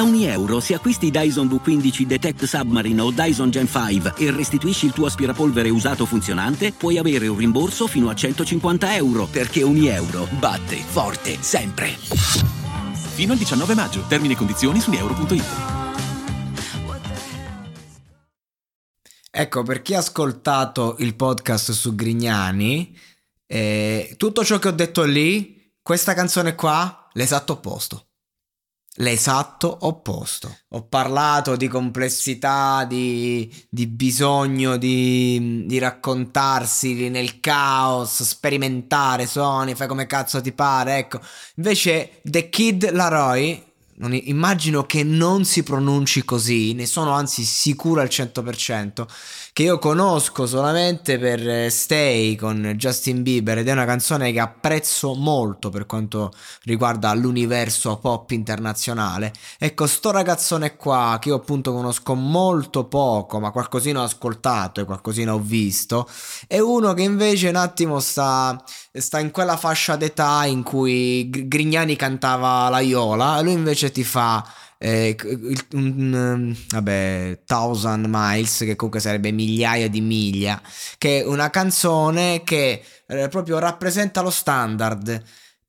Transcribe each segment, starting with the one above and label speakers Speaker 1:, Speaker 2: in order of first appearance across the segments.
Speaker 1: Da ogni euro, se acquisti Dyson V15 Detect Submarine o Dyson Gen 5 e restituisci il tuo aspirapolvere usato funzionante, puoi avere un rimborso fino a 150 euro, perché ogni euro batte forte sempre.
Speaker 2: Fino al 19 maggio. Termini e condizioni su euro.it.
Speaker 3: Ecco, per chi ha ascoltato il podcast su Grignani, eh, tutto ciò che ho detto lì, questa canzone qua, l'esatto opposto l'esatto opposto. Ho parlato di complessità, di, di bisogno di, di, raccontarsi nel caos, sperimentare suoni, fai come cazzo ti pare, ecco. Invece The Kid Laroi non, immagino che non si pronunci così, ne sono anzi sicuro al 100%, che io conosco solamente per eh, Stay con Justin Bieber ed è una canzone che apprezzo molto per quanto riguarda l'universo pop internazionale. Ecco, sto ragazzone qua che io appunto conosco molto poco, ma qualcosina ho ascoltato e qualcosina ho visto, è uno che invece un attimo sta, sta in quella fascia d'età in cui Grignani cantava la Iola lui invece ti fa eh, un, um, vabbè, Thousand Miles, che comunque sarebbe migliaia di miglia, che è una canzone che eh, proprio rappresenta lo standard.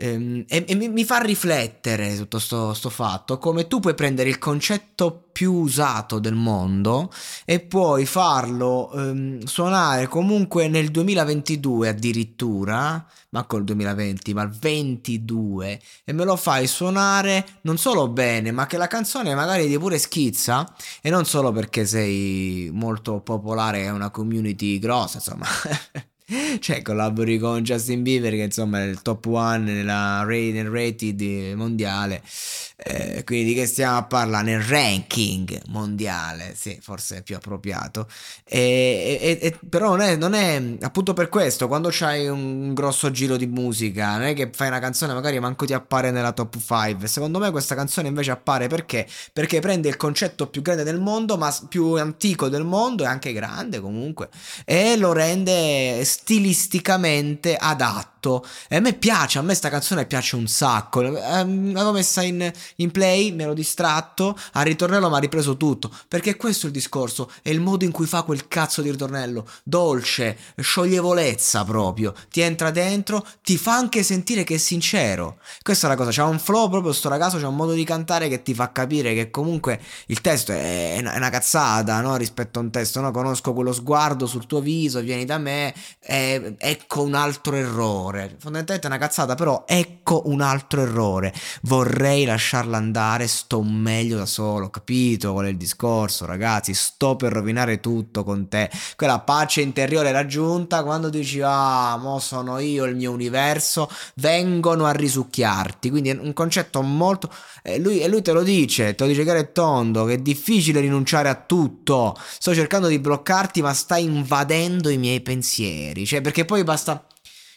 Speaker 3: Ehm, e, e mi, mi, fa riflettere tutto questo fatto, come tu puoi prendere il concetto più usato del mondo e puoi farlo ehm, suonare comunque nel 2022 addirittura, ma col 2020, ma il 22 e me lo fai suonare non solo bene, ma che la canzone magari ti pure schizza e non solo perché sei molto popolare e una community grossa, insomma. cioè collabori con Justin Bieber che insomma è il top one nella, nel rated mondiale. Eh, quindi di che stiamo a parlare? Nel ranking mondiale sì forse è più appropriato. E, e, e, però non è, non è, appunto per questo quando c'hai un grosso giro di musica non è che fai una canzone magari manco ti appare nella top 5 secondo me questa canzone invece appare perché? Perché prende il concetto più grande del mondo ma più antico del mondo e anche grande comunque e lo rende stilisticamente adatto. E a me piace, a me sta canzone piace un sacco. Ehm, l'avevo messa in, in play, mi ero distratto, al ritornello mi ha ripreso tutto. Perché questo è il discorso, è il modo in cui fa quel cazzo di ritornello. Dolce, scioglievolezza proprio. Ti entra dentro, ti fa anche sentire che è sincero. Questa è la cosa, c'ha un flow proprio sto ragazzo, c'ha un modo di cantare che ti fa capire che comunque il testo è è una cazzata, no? Rispetto a un testo, no? Conosco quello sguardo sul tuo viso, vieni da me, e, ecco un altro errore. Fondamentalmente è una cazzata, però ecco un altro errore. Vorrei lasciarla andare, sto meglio da solo, capito qual è il discorso, ragazzi? Sto per rovinare tutto con te. Quella pace interiore raggiunta quando dici "Ah, mo sono io il mio universo", vengono a risucchiarti. Quindi è un concetto molto e lui, e lui te lo dice, te lo dice chiaro e tondo, che è difficile rinunciare a tutto. Sto cercando di bloccarti, ma stai invadendo i miei pensieri. Cioè, perché poi basta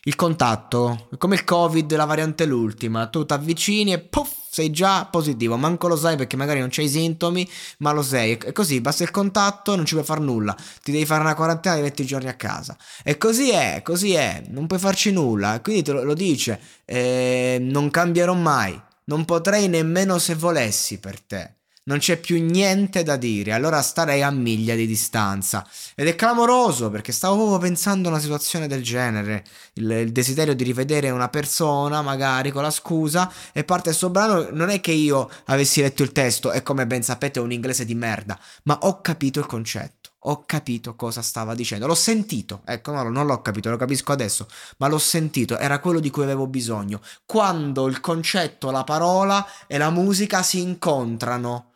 Speaker 3: il contatto, come il covid, la variante l'ultima, tu ti avvicini e puff, sei già positivo, manco lo sai perché magari non c'hai sintomi, ma lo sei, e così basta il contatto, non ci puoi fare nulla, ti devi fare una quarantena di 20 giorni a casa, e così è, così è, non puoi farci nulla, quindi te lo, lo dice, eh, non cambierò mai, non potrei nemmeno se volessi per te non c'è più niente da dire, allora starei a miglia di distanza. Ed è clamoroso perché stavo proprio pensando a una situazione del genere, il, il desiderio di rivedere una persona, magari con la scusa, e parte questo brano, non è che io avessi letto il testo, e come ben sapete è un inglese di merda, ma ho capito il concetto. Ho capito cosa stava dicendo, l'ho sentito, ecco, no, non l'ho capito, lo capisco adesso, ma l'ho sentito, era quello di cui avevo bisogno. Quando il concetto, la parola e la musica si incontrano,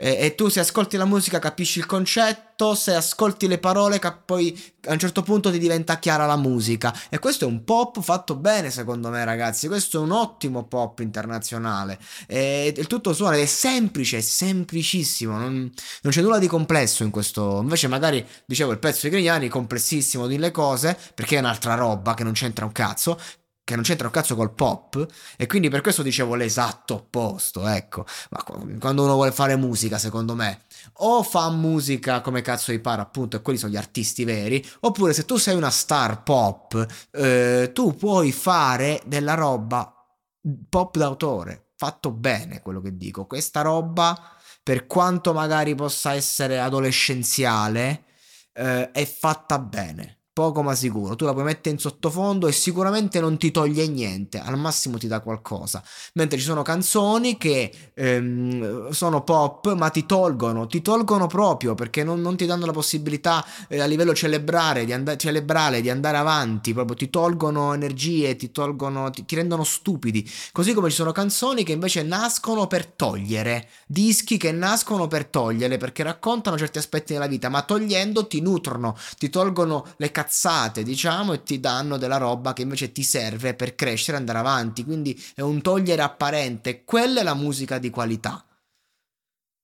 Speaker 3: E, e, tu se ascolti la musica capisci il concetto, se ascolti le parole cap- poi a un certo punto ti diventa chiara la musica. E questo è un pop fatto bene secondo me ragazzi, questo è un ottimo pop internazionale. E il tutto suona è semplice, è semplicissimo, non, non, c'è nulla di complesso in questo. Invece magari, dicevo, il pezzo di Grignani, complessissimo di le cose, perché è un'altra roba che non c'entra un cazzo, che non c'entra un cazzo col pop e quindi per questo dicevo l'esatto opposto, ecco. Ma quando uno vuole fare musica, secondo me, o fa musica come cazzo gli pare, appunto, e quelli sono gli artisti veri, oppure se tu sei una star pop, eh, tu puoi fare della roba pop d'autore, fatto bene quello che dico. Questa roba, per quanto magari possa essere adolescenziale, eh, è fatta bene poco ma sicuro. Tu la puoi mettere in sottofondo e sicuramente non ti toglie niente, al massimo ti dà qualcosa. Mentre ci sono canzoni che ehm, sono pop ma ti tolgono, ti tolgono proprio perché non, non ti danno la possibilità eh, a livello celebrare di, and- celebrale di andare avanti, proprio ti tolgono energie, ti tolgono, ti, ti rendono stupidi. Così come ci sono canzoni che invece nascono per togliere, dischi che nascono per togliere perché raccontano certi aspetti della vita, ma togliendo ti nutrono, ti tolgono le cazzate cazzate, diciamo, e ti danno della roba che invece ti serve per crescere e andare avanti. Quindi è un togliere apparente. Quella è la musica di qualità.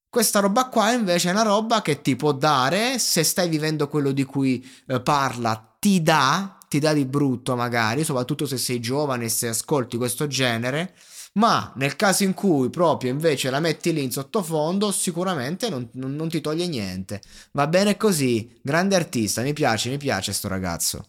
Speaker 3: Questa roba qua invece è una roba che ti può dare, se stai vivendo quello di cui eh, parla, ti dà, ti dà di brutto magari, soprattutto se sei giovane e se ascolti questo genere, ma nel caso in cui proprio invece la metti lì in sottofondo, sicuramente non, non, non ti toglie niente. Va bene così, grande artista, mi piace, mi piace sto ragazzo.